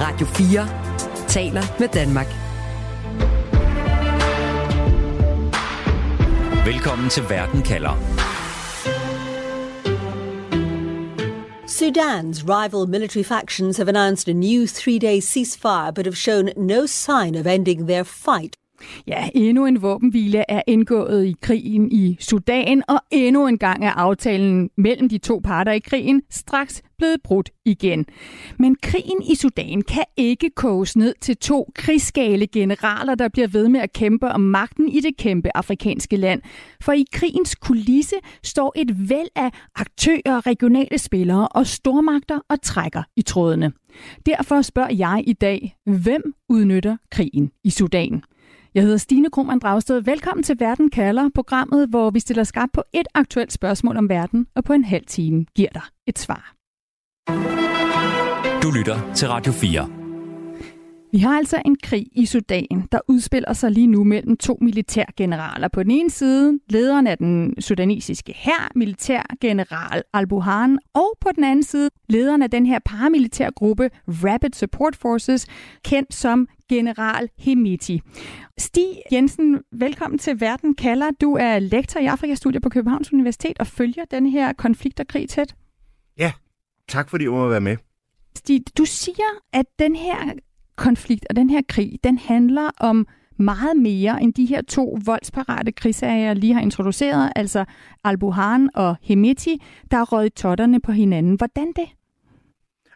Radio 4 taler med Danmark. Velkommen til Verden kalder. Sudan's rival military factions have announced a new three day ceasefire but have shown no sign of ending their fight. Ja, endnu en våbenhvile er indgået i krigen i Sudan, og endnu en gang er aftalen mellem de to parter i krigen straks blevet brudt igen. Men krigen i Sudan kan ikke koges ned til to krigsgale generaler, der bliver ved med at kæmpe om magten i det kæmpe afrikanske land. For i krigens kulisse står et væld af aktører, regionale spillere og stormagter og trækker i trådene. Derfor spørger jeg i dag, hvem udnytter krigen i Sudan? Jeg hedder Stine Krohmann Dragsted. Velkommen til Verden kalder, programmet, hvor vi stiller skarpt på et aktuelt spørgsmål om verden, og på en halv time giver dig et svar. Du lytter til Radio 4. Vi har altså en krig i Sudan, der udspiller sig lige nu mellem to militærgeneraler. På den ene side lederen af den sudanesiske hær, militærgeneral Al-Buhan, og på den anden side lederen af den her paramilitærgruppe Rapid Support Forces, kendt som general Hemiti. Stig Jensen, velkommen til Verden kalder. Du er lektor i Afrikastudier på Københavns Universitet og følger den her konflikt og krig tæt. Ja, tak fordi du må være med. Stig, du siger, at den her konflikt og den her krig, den handler om meget mere end de her to voldsparate krigssager, jeg lige har introduceret, altså Al-Buhan og Hemeti, der er røget totterne på hinanden. Hvordan det?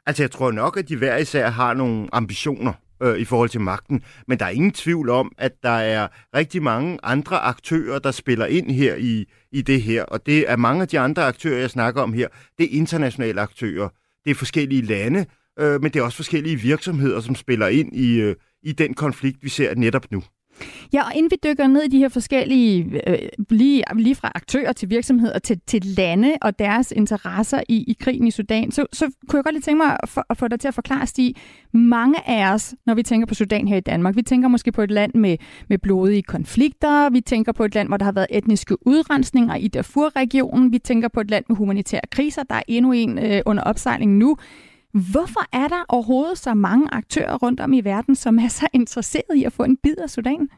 Altså, jeg tror nok, at de hver især har nogle ambitioner øh, i forhold til magten, men der er ingen tvivl om, at der er rigtig mange andre aktører, der spiller ind her i, i det her, og det er mange af de andre aktører, jeg snakker om her, det er internationale aktører. Det er forskellige lande, øh, men det er også forskellige virksomheder, som spiller ind i, øh, i den konflikt, vi ser netop nu. Ja, og inden vi dykker ned i de her forskellige, øh, lige, lige fra aktører til virksomheder til, til lande og deres interesser i, i krigen i Sudan, så, så kunne jeg godt lige tænke mig at, for, at få dig til at forklare, Stig, mange af os, når vi tænker på Sudan her i Danmark, vi tænker måske på et land med, med blodige konflikter, vi tænker på et land, hvor der har været etniske udrensninger i Darfur-regionen, vi tænker på et land med humanitære kriser, der er endnu en øh, under opsejling nu. Hvorfor er der overhovedet så mange aktører rundt om i verden, som er så interesseret i at få en bid af Sudan?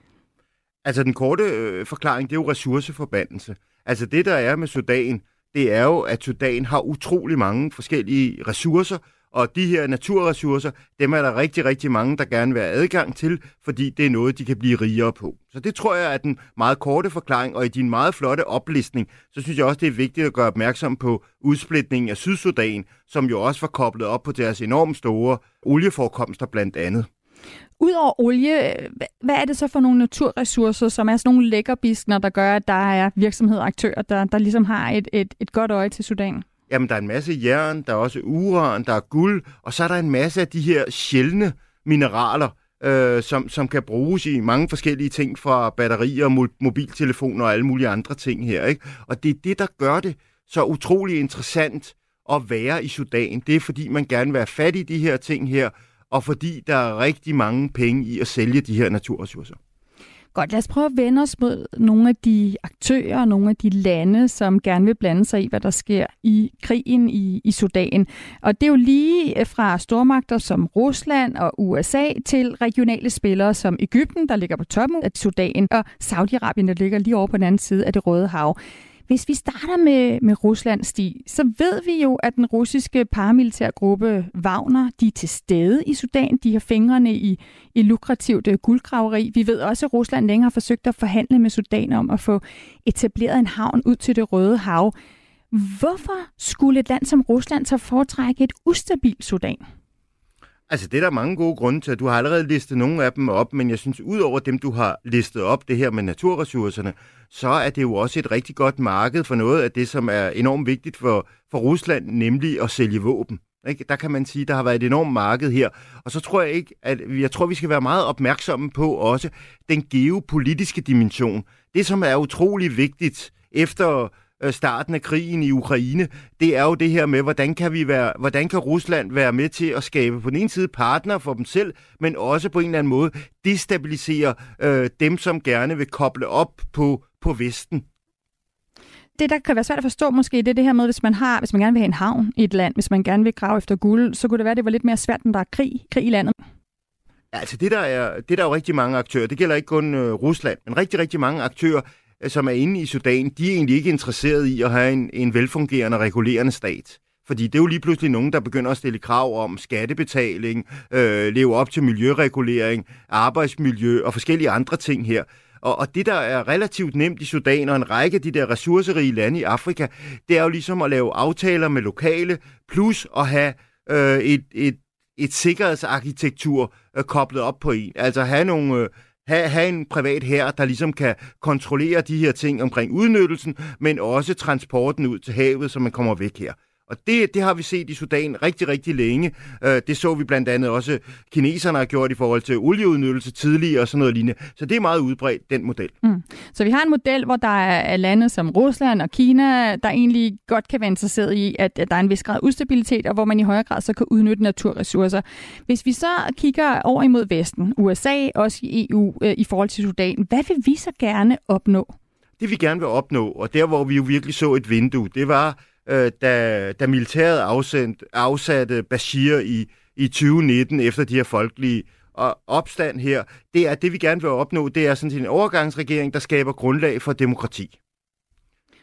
Altså den korte øh, forklaring, det er jo ressourceforbandelse. Altså det, der er med Sudan, det er jo, at Sudan har utrolig mange forskellige ressourcer, og de her naturressourcer, dem er der rigtig, rigtig mange, der gerne vil have adgang til, fordi det er noget, de kan blive rigere på. Så det tror jeg er den meget korte forklaring, og i din meget flotte oplistning, så synes jeg også, det er vigtigt at gøre opmærksom på udsplitningen af Sydsudan, som jo også var koblet op på deres enormt store olieforekomster blandt andet. Udover olie, hvad er det så for nogle naturressourcer, som er sådan nogle lækkerbiskner, der gør, at der er virksomheder og aktører, der, der ligesom har et, et, et godt øje til Sudan? Jamen, der er en masse jern, der er også uran, der er guld, og så er der en masse af de her sjældne mineraler, øh, som, som kan bruges i mange forskellige ting, fra batterier, mobiltelefoner og alle mulige andre ting her. Ikke? Og det er det, der gør det så utrolig interessant at være i Sudan. Det er, fordi man gerne vil være fat i de her ting her, og fordi der er rigtig mange penge i at sælge de her naturressourcer. Godt, lad os prøve at vende os mod nogle af de aktører, nogle af de lande, som gerne vil blande sig i, hvad der sker i krigen i, i Sudan. Og det er jo lige øh, fra stormagter som Rusland og USA til regionale spillere som Ægypten, der ligger på toppen af Sudan, og Saudi-Arabien, der ligger lige over på den anden side af det Røde Hav. Hvis vi starter med, med Rusland, Stig, så ved vi jo, at den russiske paramilitærgruppe Wagner, de er til stede i Sudan. De har fingrene i, i lukrativt øh, guldgraveri. Vi ved også, at Rusland længe har forsøgt at forhandle med Sudan om at få etableret en havn ud til det Røde Hav. Hvorfor skulle et land som Rusland så foretrække et ustabilt Sudan? Altså, det er der mange gode grunde til. Du har allerede listet nogle af dem op, men jeg synes, ud over dem, du har listet op, det her med naturressourcerne, så er det jo også et rigtig godt marked for noget af det, som er enormt vigtigt for, for Rusland, nemlig at sælge våben. Ikke? Der kan man sige, der har været et enormt marked her. Og så tror jeg ikke, at jeg tror, vi skal være meget opmærksomme på også den geopolitiske dimension. Det, som er utrolig vigtigt efter starten af krigen i Ukraine, det er jo det her med, hvordan kan, vi være, hvordan kan Rusland være med til at skabe på den ene side partner for dem selv, men også på en eller anden måde destabilisere øh, dem, som gerne vil koble op på, på Vesten. Det, der kan være svært at forstå måske, det er det her med, hvis man, har, hvis man gerne vil have en havn i et land, hvis man gerne vil grave efter guld, så kunne det være, at det var lidt mere svært, når der er krig, krig i landet. Ja, altså det der, er, det der er jo rigtig mange aktører. Det gælder ikke kun øh, Rusland, men rigtig, rigtig mange aktører, øh, som er inde i Sudan, de er egentlig ikke interesserede i at have en, en velfungerende regulerende stat. Fordi det er jo lige pludselig nogen, der begynder at stille krav om skattebetaling, øh, leve op til miljøregulering, arbejdsmiljø og forskellige andre ting her. Og, og det, der er relativt nemt i Sudan og en række af de der ressourcerige lande i Afrika, det er jo ligesom at lave aftaler med lokale, plus at have øh, et, et, et sikkerhedsarkitektur øh, koblet op på en. Altså have nogle... Øh, have, have en privat her, der ligesom kan kontrollere de her ting omkring udnyttelsen, men også transporten ud til havet, så man kommer væk her. Og det, det har vi set i Sudan rigtig, rigtig længe. Øh, det så vi blandt andet også kineserne har gjort i forhold til olieudnyttelse tidligere og sådan noget lignende. Så det er meget udbredt, den model. Mm. Så vi har en model, hvor der er lande som Rusland og Kina, der egentlig godt kan være interesseret i, at der er en vis grad af ustabilitet, og hvor man i højere grad så kan udnytte naturressourcer. Hvis vi så kigger over imod Vesten, USA, også i EU, øh, i forhold til Sudan, hvad vil vi så gerne opnå? Det vi gerne vil opnå, og der hvor vi jo virkelig så et vindue, det var øh, da, da militæret afsendt, afsatte Bashir i, i 2019 efter de her folkelige og opstand her, det er det, vi gerne vil opnå, det er sådan en overgangsregering, der skaber grundlag for demokrati.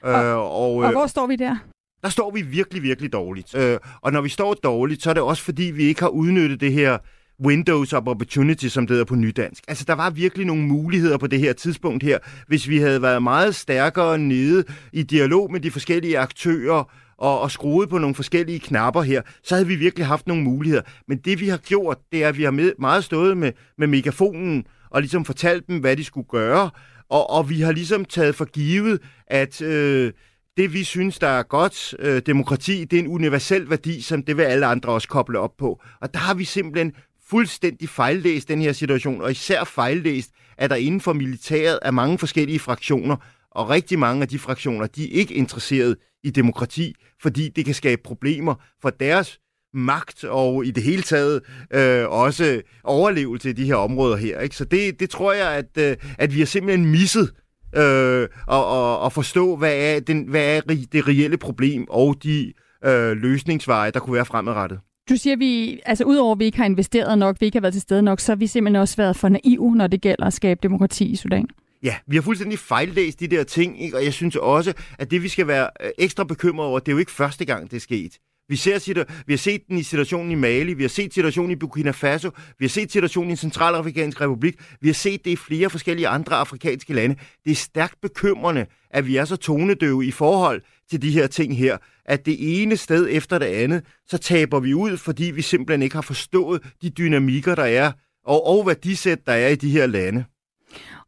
Og, øh, og, og hvor står vi der? Der står vi virkelig, virkelig dårligt. Øh, og når vi står dårligt, så er det også fordi, vi ikke har udnyttet det her windows of opportunity, som det hedder på nydansk. Altså, der var virkelig nogle muligheder på det her tidspunkt her, hvis vi havde været meget stærkere nede i dialog med de forskellige aktører, og, og skruet på nogle forskellige knapper her, så havde vi virkelig haft nogle muligheder. Men det vi har gjort, det er, at vi har med, meget stået med, med megafonen og ligesom fortalt dem, hvad de skulle gøre, og, og vi har ligesom taget for givet, at øh, det vi synes, der er godt øh, demokrati, det er en universel værdi, som det vil alle andre også koble op på. Og der har vi simpelthen fuldstændig fejllæst den her situation, og især fejllæst, at der inden for militæret er mange forskellige fraktioner, og rigtig mange af de fraktioner, de er ikke interesseret i demokrati, fordi det kan skabe problemer for deres magt og i det hele taget øh, også overlevelse i de her områder her. Ikke? Så det, det tror jeg, at, øh, at vi har simpelthen misset øh, at, at, at forstå, hvad er, den, hvad er det reelle problem og de øh, løsningsveje, der kunne være fremadrettet. Du siger, at vi, altså udover at vi ikke har investeret nok, vi ikke har været til stede nok, så har vi simpelthen også været for naive, når det gælder at skabe demokrati i Sudan. Ja, vi har fuldstændig fejllæst de der ting, ikke? og jeg synes også, at det vi skal være øh, ekstra bekymret over, det er jo ikke første gang, det er sket. Vi, ser, vi har set den i situationen i Mali, vi har set situationen i Burkina Faso, vi har set situationen i Centralafrikansk Republik, vi har set det i flere forskellige andre afrikanske lande. Det er stærkt bekymrende, at vi er så tonedøve i forhold til de her ting her, at det ene sted efter det andet, så taber vi ud, fordi vi simpelthen ikke har forstået de dynamikker, der er, og, og værdisæt, der er i de her lande.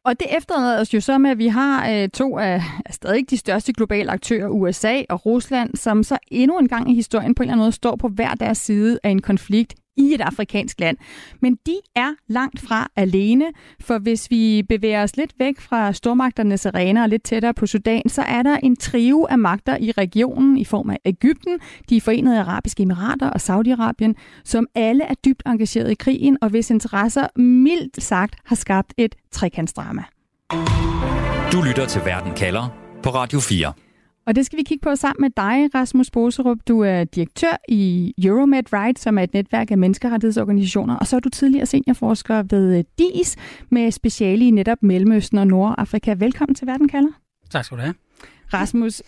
Og det efterlader os jo så med, at vi har øh, to af, stadig de største globale aktører, USA og Rusland, som så endnu en gang i historien på en eller anden måde står på hver deres side af en konflikt i et afrikansk land. Men de er langt fra alene, for hvis vi bevæger os lidt væk fra stormagternes arena og lidt tættere på Sudan, så er der en trio af magter i regionen i form af Ægypten, de forenede arabiske emirater og Saudi-Arabien, som alle er dybt engageret i krigen og hvis interesser mildt sagt har skabt et trekantsdrama. Du lytter til Verden kalder på Radio 4. Og det skal vi kigge på sammen med dig, Rasmus Boserup. Du er direktør i Euromed Right, som er et netværk af menneskerettighedsorganisationer, og så er du tidligere seniorforsker ved DIS med speciale i netop Mellemøsten og Nordafrika. Velkommen til Verden kalder. Tak skal du have. Rasmus,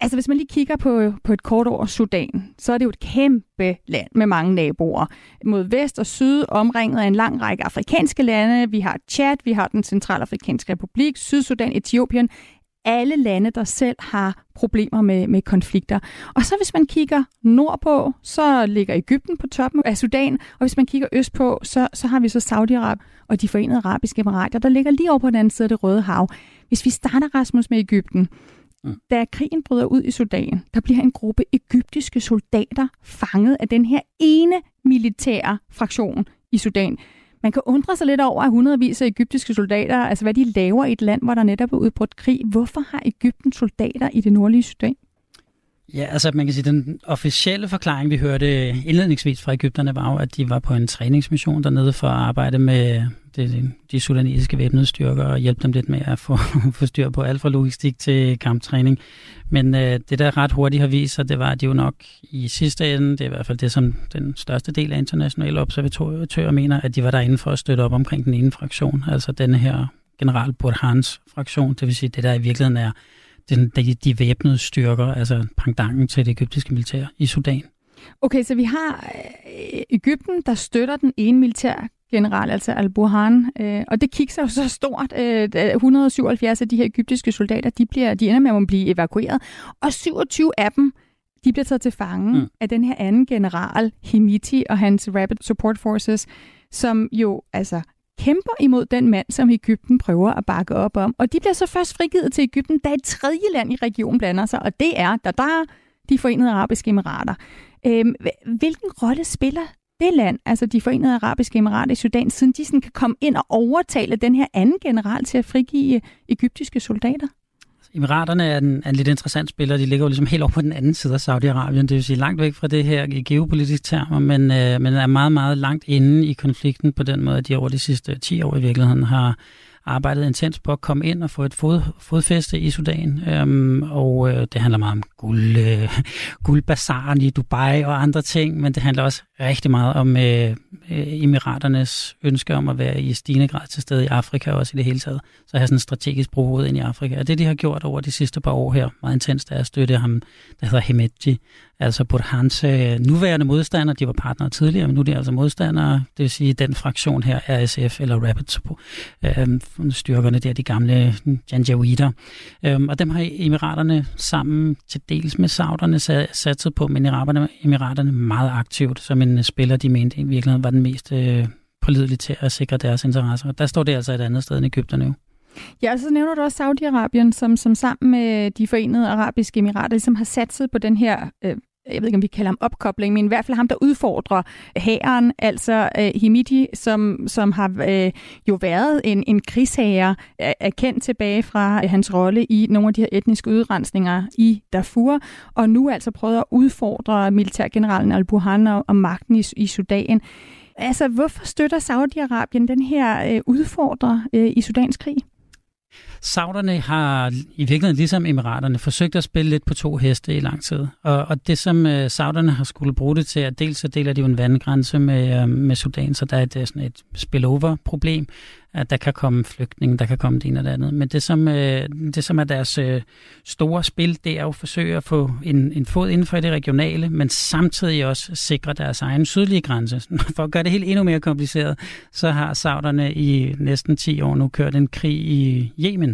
altså hvis man lige kigger på, på et kort over Sudan, så er det jo et kæmpe land med mange naboer. Mod vest og syd omringet af en lang række afrikanske lande. Vi har Chad, vi har den centralafrikanske republik, Sydsudan, Etiopien alle lande, der selv har problemer med, med konflikter. Og så hvis man kigger nordpå, så ligger Ægypten på toppen af Sudan, og hvis man kigger østpå, så, så har vi så Saudi-Arab og de forenede arabiske emirater, der ligger lige over på den anden side af det Røde Hav. Hvis vi starter, Rasmus, med Ægypten, mm. da krigen bryder ud i Sudan, der bliver en gruppe egyptiske soldater fanget af den her ene militære fraktion i Sudan. Man kan undre sig lidt over, at hundredvis af egyptiske soldater, altså hvad de laver i et land, hvor der netop er udbrudt krig. Hvorfor har Ægypten soldater i det nordlige Sudan? Ja, altså man kan sige, den officielle forklaring, vi hørte indledningsvis fra Ægypterne, var jo, at de var på en træningsmission dernede for at arbejde med det, de sudanesiske væbnede styrker og hjælpe dem lidt med at få, få styr på alt fra logistik til kamptræning. Men øh, det, der ret hurtigt har vist sig, det var, at de jo nok i sidste ende, det er i hvert fald det, som den største del af internationale observatører mener, at de var derinde for at støtte op omkring den ene fraktion, altså denne her general Burhans fraktion, det vil sige det, der i virkeligheden er den, de, de væbnede styrker, altså pangdangen til det egyptiske militær i Sudan. Okay, så vi har øh, Ægypten, der støtter den ene militær general, altså al-Burhan, øh, og det kigger jo så stort. Øh, 177 af de her egyptiske soldater, de, bliver, de ender med at blive evakueret, og 27 af dem, de bliver taget til fange mm. af den her anden general, Himiti, og hans Rapid Support Forces, som jo altså kæmper imod den mand, som Ægypten prøver at bakke op om. Og de bliver så først frigivet til Ægypten, da et tredje land i regionen blander sig, og det er, der der er de forenede arabiske emirater. Øhm, hvilken rolle spiller det land, altså de forenede arabiske emirater i Sudan, siden de sådan kan komme ind og overtale den her anden general til at frigive øh, egyptiske soldater? Altså, Emiraterne er en, er en lidt interessant spiller. De ligger jo ligesom helt over på den anden side af Saudi-Arabien, det vil sige langt væk fra det her i geopolitiske termer, men, øh, men er meget, meget langt inde i konflikten på den måde, at de over de sidste øh, 10 år i virkeligheden har, arbejdet intens på at komme ind og få et fod, fodfæste i Sudan. Øhm, og øh, det handler meget om guld, øh, guldbazaren i Dubai og andre ting, men det handler også rigtig meget om øh, øh emiraternes ønske om at være i stigende grad til stede i Afrika og også i det hele taget. Så have sådan en strategisk brohoved ind i Afrika. Og det, de har gjort over de sidste par år her, meget intenst, er at støtte ham, der hedder Hemedji, altså Burhans øh, nuværende modstandere, De var partnere tidligere, men nu er de altså modstandere. Det vil sige, den fraktion her, RSF eller Rapid Support, øh, styrkerne der, de gamle øh, Janjaweeder. Øh, og dem har emiraterne sammen til dels med sauderne satset på, men emiraterne meget aktivt som en øh, spiller, de mente i virkeligheden var den mest øh, pålidelige til at sikre deres interesser. Der står det altså et andet sted end Ægypten nu. Ja, og så nævner du også Saudi-Arabien, som, som sammen med de forenede arabiske emirater ligesom har satset på den her øh, jeg ved ikke, om vi kalder ham opkobling, men i hvert fald ham, der udfordrer hæren, altså øh, Himidi, som, som har øh, jo været en, en krigshager, er kendt tilbage fra øh, hans rolle i nogle af de her etniske udrensninger i Darfur, og nu altså prøver at udfordre militærgeneralen al-Burhan og, og magten i, i Sudan. Altså, hvorfor støtter Saudi-Arabien den her øh, udfordrer øh, i Sudans krig? Sauderne har i virkeligheden ligesom emiraterne forsøgt at spille lidt på to heste i lang tid. Og, og det som øh, sauderne har skulle bruge det til, at dels så deler de jo en vandgrænse med, øh, med Sudan, så der er et, øh, sådan et spillover-problem, at der kan komme flygtninge, der kan komme det ene og det andet. Men det som, øh, det, som er deres øh, store spil, det er jo at forsøge at få en, en fod inden for det regionale, men samtidig også sikre deres egen sydlige grænse. For at gøre det helt endnu mere kompliceret, så har sauderne i næsten 10 år nu kørt en krig i Yemen,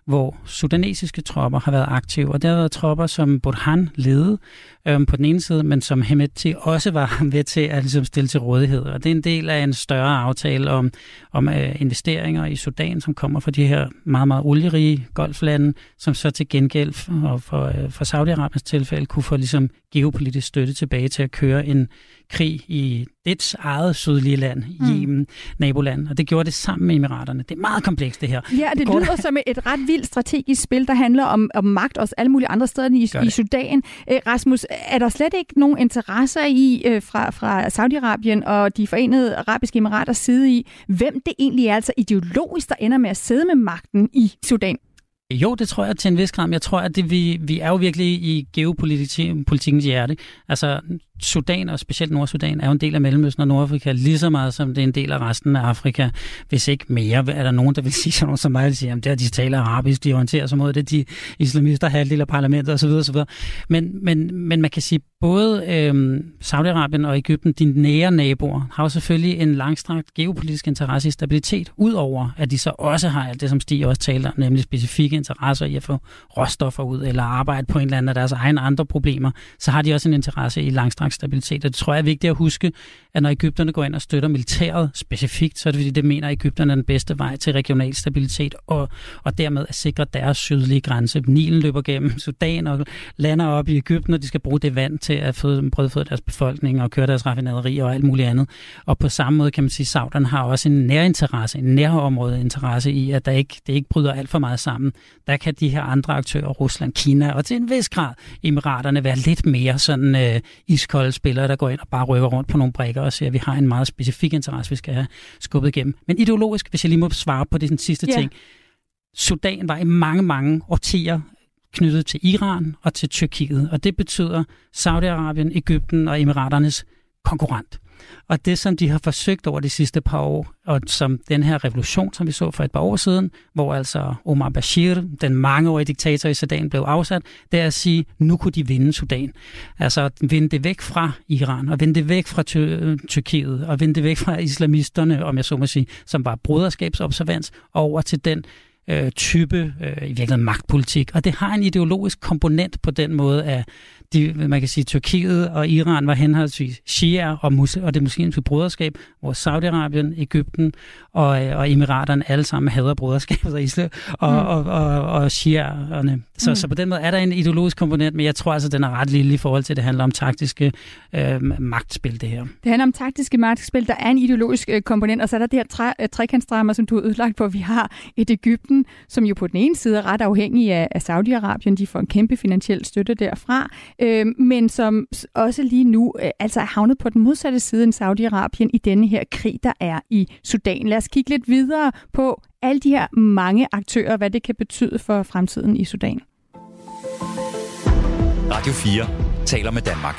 hvor sudanesiske tropper har været aktive, og der har været tropper, som Burhan ledede øhm, på den ene side, men som Hemeti også var ved til at ligesom, stille til rådighed. Og det er en del af en større aftale om, om øh, investeringer i Sudan, som kommer fra de her meget, meget olierige golflande, som så til gengæld for, for, øh, for Saudi-Arabiens tilfælde kunne få ligesom, geopolitisk støtte tilbage til at køre en krig i dets eget sydlige land, Yemen, mm. naboland. Og det gjorde det sammen med emiraterne. Det er meget komplekst, det her. Ja, det, lyder der... som et ret vildt strategisk spil, der handler om, om magt også alle mulige andre steder i, i Sudan. Æ, Rasmus, er der slet ikke nogen interesser i øh, fra, fra Saudi-Arabien og de forenede arabiske emiraters side i, hvem det egentlig er altså ideologisk, der ender med at sidde med magten i Sudan? Jo, det tror jeg til en vis grad. Jeg tror, at det, vi, vi er jo virkelig i geopolitikens hjerte. Altså, Sudan, og specielt Nordsudan, er jo en del af Mellemøsten og Nordafrika, lige så meget som det er en del af resten af Afrika. Hvis ikke mere, er der nogen, der vil sige sådan noget som mig, vil sige, at det er, de taler arabisk, de orienterer sig mod det, de islamister har halvdel af parlamentet osv. osv. Men, men, men man kan sige, både øhm, Saudi-Arabien og Ægypten, de nære naboer, har jo selvfølgelig en langstrakt geopolitisk interesse i stabilitet, udover at de så også har alt det, som Stig også taler om, nemlig specifikke interesser i at få råstoffer ud, eller arbejde på en eller anden af deres egne andre problemer, så har de også en interesse i langstrakt stabilitet. Og det tror jeg er vigtigt at huske, at når Ægypterne går ind og støtter militæret specifikt, så er det fordi, det mener Ægypterne er den bedste vej til regional stabilitet, og, og dermed at sikre deres sydlige grænse. Nilen løber gennem Sudan og lander op i Ægypten, og de skal bruge det vand til at brødføde deres befolkning og køre deres raffinaderi og alt muligt andet. Og på samme måde kan man sige, at Sauderne har også en nærinteresse, en nærområde interesse i, at der ikke, det ikke bryder alt for meget sammen. Der kan de her andre aktører, Rusland, Kina og til en vis grad Emiraterne, være lidt mere sådan øh, iskolde spillere, der går ind og bare rykker rundt på nogle brækker og siger, at vi har en meget specifik interesse, vi skal have skubbet igennem. Men ideologisk, hvis jeg lige må svare på det den sidste yeah. ting. Sudan var i mange, mange årtier knyttet til Iran og til Tyrkiet, og det betyder Saudi-Arabien, Ægypten og Emiraternes konkurrent. Og det, som de har forsøgt over de sidste par år, og som den her revolution, som vi så for et par år siden, hvor altså Omar Bashir, den mangeårige diktator i Sudan, blev afsat, det er at sige, nu kunne de vinde Sudan. Altså vinde det væk fra Iran, og vinde det væk fra Ty- Tyrkiet, og vinde det væk fra islamisterne, om jeg så må sige, som var broderskabsobservans, over til den øh, type øh, i virkeligheden magtpolitik. Og det har en ideologisk komponent på den måde, at de, man kan sige, Tyrkiet og Iran var henholdsvis Shia og, mus- og det muslimske broderskab, hvor Saudi-Arabien, Ægypten og, øh, og Emiraterne alle sammen hader broderskabet og islam og, mm. og, og, og Shiaerne. Så, mm. så på den måde er der en ideologisk komponent, men jeg tror altså, den er ret lille i forhold til, at det handler om taktiske øh, magtspil, det her. Det handler om taktiske magtspil. Der er en ideologisk øh, komponent, og så er der det her tre, øh, trekantsdrama, som du har udlagt på. Vi har et Ægypten, som jo på den ene side er ret afhængig af, af Saudi-Arabien. De får en kæmpe finansiel støtte derfra øh, men som også lige nu øh, altså er havnet på den modsatte side af Saudi-Arabien i denne her krig, der er i Sudan. Lad os kigge lidt videre på alle de her mange aktører, hvad det kan betyde for fremtiden i Sudan. Radio 4 taler med Danmark.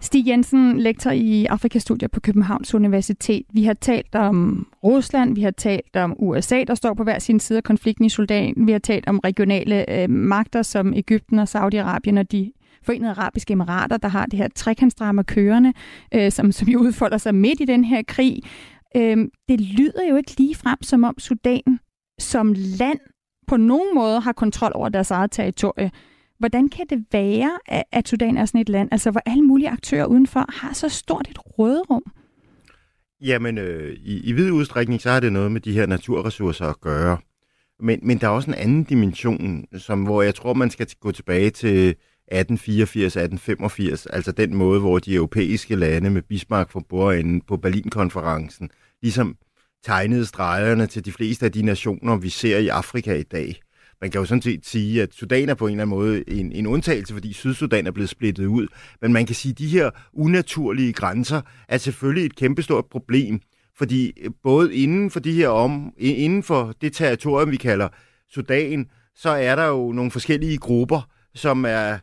Stig Jensen, lektor i Afrikastudier på Københavns Universitet. Vi har talt om Rusland, vi har talt om USA, der står på hver sin side af konflikten i Sudan. Vi har talt om regionale øh, magter som Ægypten og Saudi-Arabien og de Forenede Arabiske Emirater, der har det her trekantsdrama kørende, øh, som, som jo udfolder sig midt i den her krig. Øh, det lyder jo ikke lige frem, som om Sudan som land på nogen måde har kontrol over deres eget territorie. Hvordan kan det være, at Sudan er sådan et land, altså hvor alle mulige aktører udenfor har så stort et råderum? Jamen, øh, i, i vid udstrækning, så har det noget med de her naturressourcer at gøre. Men, men der er også en anden dimension, som, hvor jeg tror, man skal gå tilbage til 1884-1885, altså den måde, hvor de europæiske lande med Bismarck for bordenden på Berlinkonferencen ligesom tegnede stregerne til de fleste af de nationer, vi ser i Afrika i dag. Man kan jo sådan set sige, at Sudan er på en eller anden måde en, en undtagelse, fordi Sydsudan er blevet splittet ud. Men man kan sige, at de her unaturlige grænser er selvfølgelig et kæmpestort problem, fordi øh, både inden for de her om, inden for det territorium, vi kalder Sudan, så er der jo nogle forskellige grupper, som er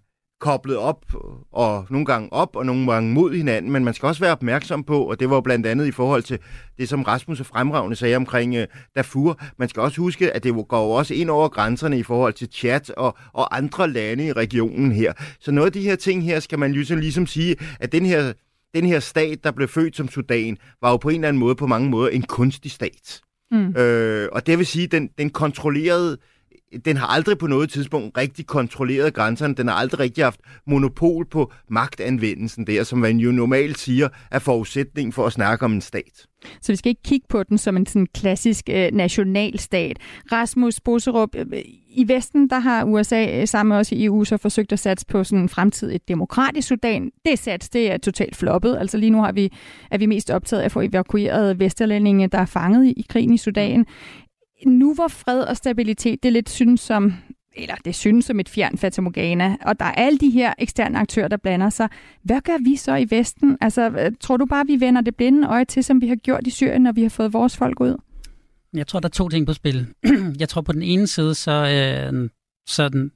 koblet op, og nogle gange op, og nogle gange mod hinanden, men man skal også være opmærksom på, og det var blandt andet i forhold til det, som Rasmus og fremragende sagde omkring uh, Darfur, man skal også huske, at det går også ind over grænserne i forhold til Chad og, og andre lande i regionen her. Så noget af de her ting her, skal man ligesom, ligesom sige, at den her, den her stat, der blev født som Sudan, var jo på en eller anden måde, på mange måder, en kunstig stat. Mm. Øh, og det vil sige, den, den kontrollerede øh, den har aldrig på noget tidspunkt rigtig kontrolleret grænserne. Den har aldrig rigtig haft monopol på magtanvendelsen der, som man jo normalt siger er forudsætning for at snakke om en stat. Så vi skal ikke kigge på den som en sådan klassisk øh, nationalstat. Rasmus Boserup, øh, i Vesten der har USA øh, sammen med os i EU så forsøgt at satse på sådan en fremtidig demokratisk Sudan. Det sats, det er totalt floppet. Altså lige nu har vi, er vi mest optaget af at få evakueret vesterlændinge, der er fanget i, i krigen i Sudan nu hvor fred og stabilitet, det lidt synes som, eller det synes som et fjern fatamorgana, og der er alle de her eksterne aktører, der blander sig. Hvad gør vi så i Vesten? Altså, øh, tror du bare, vi vender det blinde øje til, som vi har gjort i Syrien, når vi har fået vores folk ud? Jeg tror, der er to ting på spil. Jeg tror på den ene side, så, øh, så den,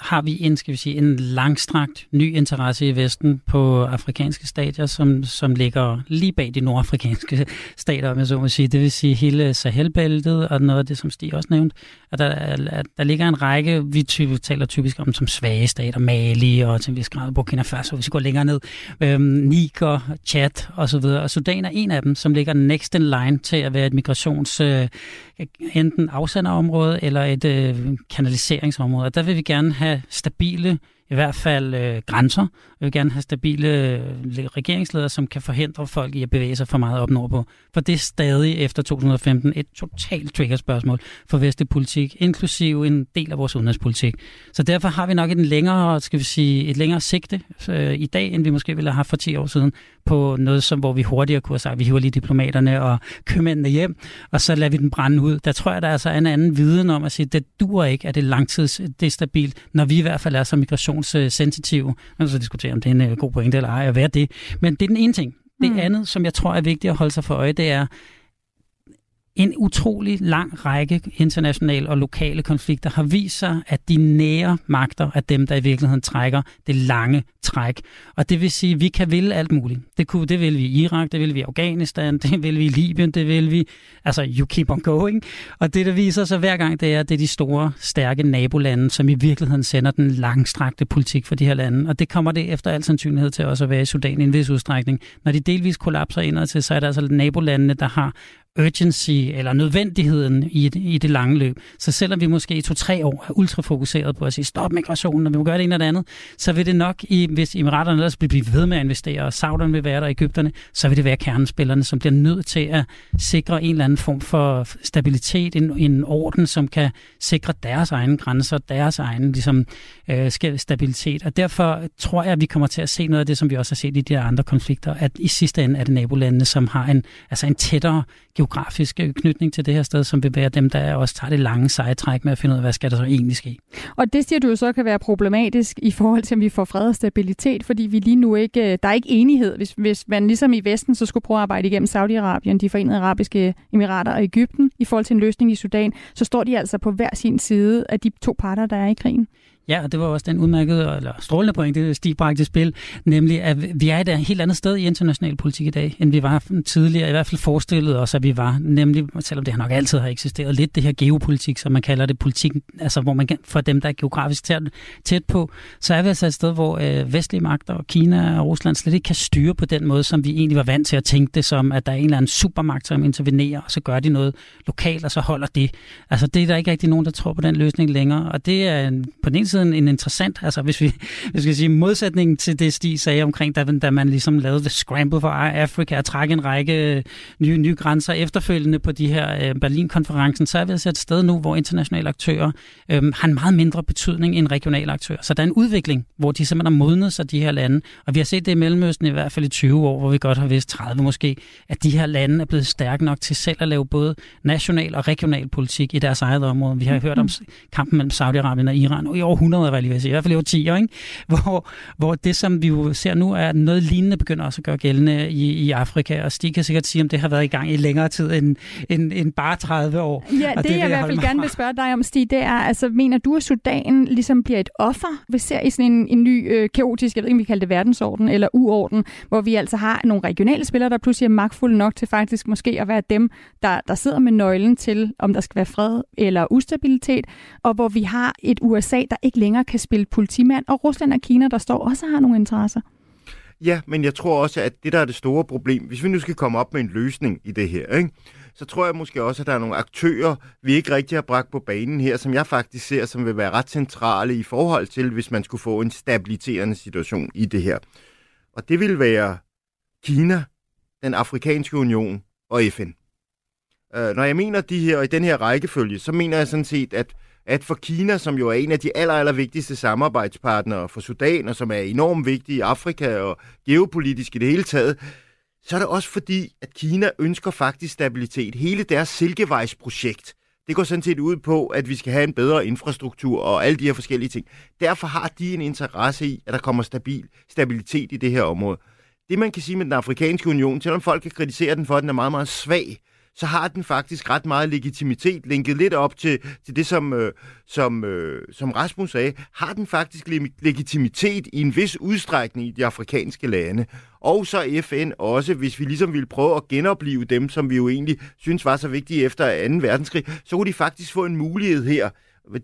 har vi en, skal vi sige, en langstrakt ny interesse i Vesten på afrikanske stater, som, som ligger lige bag de nordafrikanske stater, om jeg så må sige. Det vil sige hele Sahelbæltet og noget af det, som Stig også nævnte. At der, at der ligger en række, vi typisk, taler typisk om som svage stater, Mali og til en vis grad Burkina Faso, hvis vi går længere ned, øhm, Niger, Chad osv. Og, og Sudan er en af dem, som ligger next in line til at være et migrations, øh, enten afsenderområde eller et øh, kanaliseringsområde. Og der vil vi gerne have have stabile, i hvert fald øh, grænser. Vi vil gerne have stabile øh, regeringsledere, som kan forhindre folk i at bevæge sig for meget op nordpå. For det er stadig efter 2015 et totalt triggerspørgsmål for vestlig politik, inklusive en del af vores udenrigspolitik. Så derfor har vi nok et længere, skal vi sige, et længere sigte øh, i dag, end vi måske ville have haft for 10 år siden, på noget, som, hvor vi hurtigere kunne have sagt, vi hiver lige diplomaterne og købmændene hjem, og så lader vi den brænde ud. Der tror jeg, der er altså en anden viden om at sige, at det dur ikke, at det er langtidsdestabilt, når vi i hvert fald er så migrationssensitive. Man kan så diskutere, om det er en øh, god pointe eller ej at være det. Men det er den ene ting. Det mm. andet, som jeg tror er vigtigt at holde sig for øje, det er, en utrolig lang række internationale og lokale konflikter har vist sig, at de nære magter er dem, der i virkeligheden trækker det lange træk. Og det vil sige, at vi kan ville alt muligt. Det, kunne, det vil vi i Irak, det vil vi i Afghanistan, det vil vi i Libyen, det vil vi... Altså, you keep on going. Og det, der viser sig hver gang, det er, at det er de store, stærke nabolande, som i virkeligheden sender den langstrakte politik for de her lande. Og det kommer det efter al sandsynlighed til også at være i Sudan i en vis udstrækning. Når de delvis kollapser indad til, så er det altså nabolandene, der har urgency eller nødvendigheden i, i det lange løb. Så selvom vi måske i to-tre år er ultrafokuseret på at sige stop migrationen, og vi må gøre det ene eller andet, så vil det nok, i, hvis Emiraterne ellers bliver ved med at investere, og Sauderne vil være der, og Ægypterne, så vil det være kernespillerne, som bliver nødt til at sikre en eller anden form for stabilitet, en, en orden, som kan sikre deres egne grænser, deres egen ligesom, øh, stabilitet. Og derfor tror jeg, at vi kommer til at se noget af det, som vi også har set i de andre konflikter, at i sidste ende er det nabolandene, som har en, altså en tættere geografisk knytning til det her sted, som vil være dem, der også tager det lange sejtræk med at finde ud af, hvad skal der så egentlig ske. Og det siger du jo så kan være problematisk i forhold til, om vi får fred og stabilitet, fordi vi lige nu ikke, øh, der er ikke enighed. Hvis, hvis man ligesom i Vesten så skulle prøve at arbejde igennem Saudi-Arabien, de forenede arabiske emirater og Ægypten i forhold til en løsning i Sudan, så står de altså på hver sin side af de to parter, der er i krigen. Ja, og det var også den udmærkede, eller strålende pointe, Stig bragte spil, nemlig at vi er et helt andet sted i international politik i dag, end vi var tidligere, i hvert fald forestillet os, at vi var, nemlig, selvom det nok altid har eksisteret lidt, det her geopolitik, som man kalder det, politik, altså hvor man for dem, der er geografisk tæt, tæt på, så er vi altså et sted, hvor øh, vestlige magter og Kina og Rusland slet ikke kan styre på den måde, som vi egentlig var vant til at tænke det som, at der er en eller anden supermagt, som intervenerer, og så gør de noget lokalt, og så holder det. Altså det er der ikke rigtig nogen, der tror på den løsning længere, og det er på den ene side en interessant, altså hvis vi, hvis vi sige modsætningen til det, Stig sagde omkring, da, da man ligesom lavede The Scramble for Africa og trække en række nye, nye grænser efterfølgende på de her øh, Berlin-konferencen, så er vi altså et sted nu, hvor internationale aktører øh, har en meget mindre betydning end regionale aktører. Så der er en udvikling, hvor de simpelthen har modnet sig, de her lande. Og vi har set det i Mellemøsten i hvert fald i 20 år, hvor vi godt har vidst 30 måske, at de her lande er blevet stærke nok til selv at lave både national og regional politik i deres eget område. Vi har hørt om kampen mellem Saudi-Arabien og Iran og i århundreder var jeg lige sige, i hvert fald i årtier, ikke? Hvor, hvor det, som vi jo ser nu, er noget lignende begynder også at gøre gældende i, i Afrika, og Stig kan sikkert sige, om det har været i gang i længere tid end, end, end bare 30 år. Ja, det, det jeg i hvert fald gerne vil spørge dig om, Stig, det er, altså, mener du, at Sudan ligesom bliver et offer, vi ser i sådan en, en ny øh, kaotisk, jeg ved ikke, om vi kalder det verdensorden eller uorden, hvor vi altså har nogle regionale spillere, der pludselig er magtfulde nok til faktisk måske at være dem, der, der sidder med nøglen til, om der skal være fred eller ustabilitet, og hvor vi har et USA, der ikke længere kan spille politimand, og Rusland og Kina, der står også har nogle interesser. Ja, men jeg tror også, at det, der er det store problem, hvis vi nu skal komme op med en løsning i det her, ikke? så tror jeg måske også, at der er nogle aktører, vi ikke rigtig har bragt på banen her, som jeg faktisk ser, som vil være ret centrale i forhold til, hvis man skulle få en stabiliserende situation i det her. Og det vil være Kina, den afrikanske union og FN. Øh, når jeg mener de her, i den her rækkefølge, så mener jeg sådan set, at at for Kina, som jo er en af de aller, aller vigtigste samarbejdspartnere for Sudan, og som er enormt vigtig i Afrika og geopolitisk i det hele taget, så er det også fordi, at Kina ønsker faktisk stabilitet. Hele deres Silkevejsprojekt, det går sådan set ud på, at vi skal have en bedre infrastruktur og alle de her forskellige ting. Derfor har de en interesse i, at der kommer stabil stabilitet i det her område. Det man kan sige med den afrikanske union, selvom folk kan kritisere den for, at den er meget, meget svag, så har den faktisk ret meget legitimitet, linket lidt op til, til det, som, øh, som, øh, som Rasmus sagde, har den faktisk legitimitet i en vis udstrækning i de afrikanske lande. Og så FN også, hvis vi ligesom ville prøve at genopleve dem, som vi jo egentlig synes var så vigtige efter 2. verdenskrig, så kunne de faktisk få en mulighed her.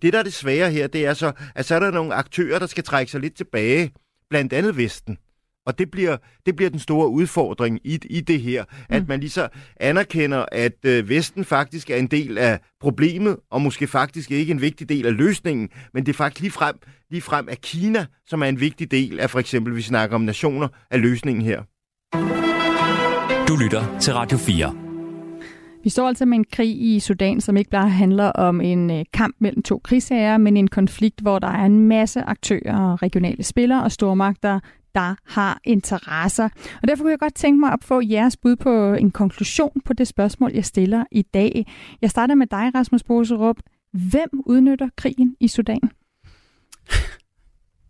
Det, der er det svære her, det er så, at så er der nogle aktører, der skal trække sig lidt tilbage, blandt andet Vesten. Og det bliver, det bliver den store udfordring i, i det her, mm. at man lige så anerkender, at øh, Vesten faktisk er en del af problemet, og måske faktisk ikke en vigtig del af løsningen, men det er faktisk lige frem, lige frem af Kina, som er en vigtig del af for eksempel, vi snakker om nationer, af løsningen her. Du lytter til Radio 4. Vi står altså med en krig i Sudan, som ikke bare handler om en øh, kamp mellem to krigsherrer, men en konflikt, hvor der er en masse aktører, regionale spillere og stormagter, der har interesser. Og derfor kunne jeg godt tænke mig at få jeres bud på en konklusion på det spørgsmål, jeg stiller i dag. Jeg starter med dig, Rasmus Boserup. Hvem udnytter krigen i Sudan?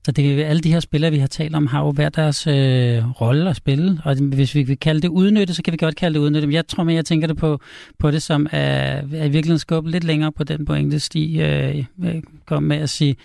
Så det, alle de her spillere, vi har talt om, har jo hver deres øh, rolle at spille. Og hvis vi vil kalde det udnytte, så kan vi godt kalde det udnytte. Men jeg tror, mere, jeg tænker det på, på det som er, er i virkeligheden skubbet lidt længere på den pointe, Stig øh, øh kom med at sige,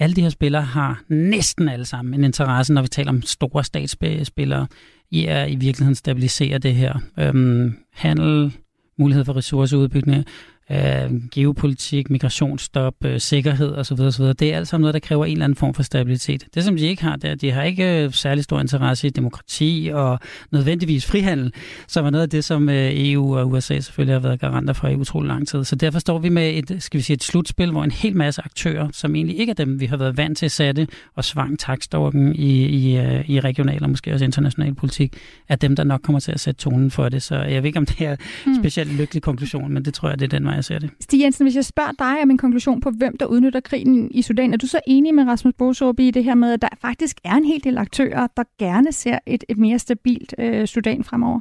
alle de her spillere har næsten alle sammen en interesse, når vi taler om store statsspillere, i at i virkeligheden stabilisere det her. Øhm, handel, mulighed for ressourceudbygning, øh, geopolitik, migrationsstop, øh, sikkerhed osv. osv. Det er alt sammen noget, der kræver en eller anden form for stabilitet. Det, som de ikke har, det er, at de har ikke øh, særlig stor interesse i demokrati og nødvendigvis frihandel, som er noget af det, som øh, EU og USA selvfølgelig har været garanter for i utrolig lang tid. Så derfor står vi med et, skal vi sige, et slutspil, hvor en hel masse aktører, som egentlig ikke er dem, vi har været vant til at sætte og svang takstokken i, i, øh, i regional og måske også international politik, er dem, der nok kommer til at sætte tonen for det. Så jeg ved ikke, om det er en hmm. specielt lykkelig konklusion, men det tror jeg, det er den vej, jeg ser det. Stig Jensen, hvis jeg spørger dig om en konklusion på, hvem der udnytter krigen i Sudan, er du så enig med Rasmus Bosob i det her med, at der faktisk er en hel del aktører, der gerne ser et, et mere stabilt øh, Sudan fremover?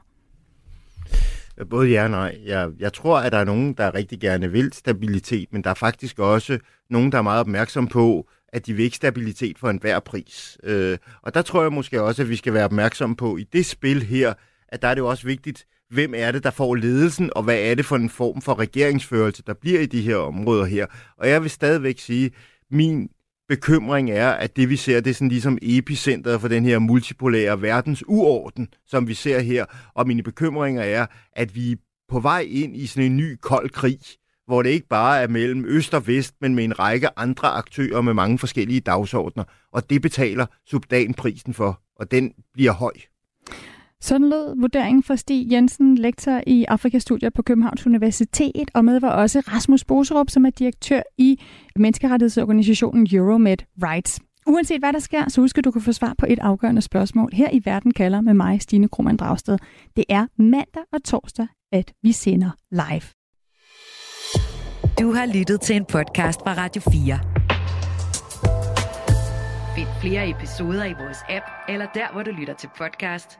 Både ja og nej. Jeg, jeg tror, at der er nogen, der rigtig gerne vil stabilitet, men der er faktisk også nogen, der er meget opmærksom på, at de vil ikke stabilitet for enhver pris. Øh, og der tror jeg måske også, at vi skal være opmærksom på i det spil her, at der er det jo også vigtigt, hvem er det, der får ledelsen, og hvad er det for en form for regeringsførelse, der bliver i de her områder her. Og jeg vil stadigvæk sige, min bekymring er, at det vi ser, det er sådan ligesom epicentret for den her multipolære verdens uorden, som vi ser her. Og mine bekymringer er, at vi er på vej ind i sådan en ny kold krig, hvor det ikke bare er mellem øst og vest, men med en række andre aktører med mange forskellige dagsordner. Og det betaler subdan prisen for, og den bliver høj. Sådan lød vurderingen fra Stig Jensen, lektor i Afrikastudier på Københavns Universitet, og med var også Rasmus Boserup, som er direktør i menneskerettighedsorganisationen Euromed Rights. Uanset hvad der sker, så husk at du kan få svar på et afgørende spørgsmål her i Verden kalder med mig, Stine Krohmann Dragsted. Det er mandag og torsdag, at vi sender live. Du har lyttet til en podcast fra Radio 4. Find flere episoder i vores app, eller der, hvor du lytter til podcast.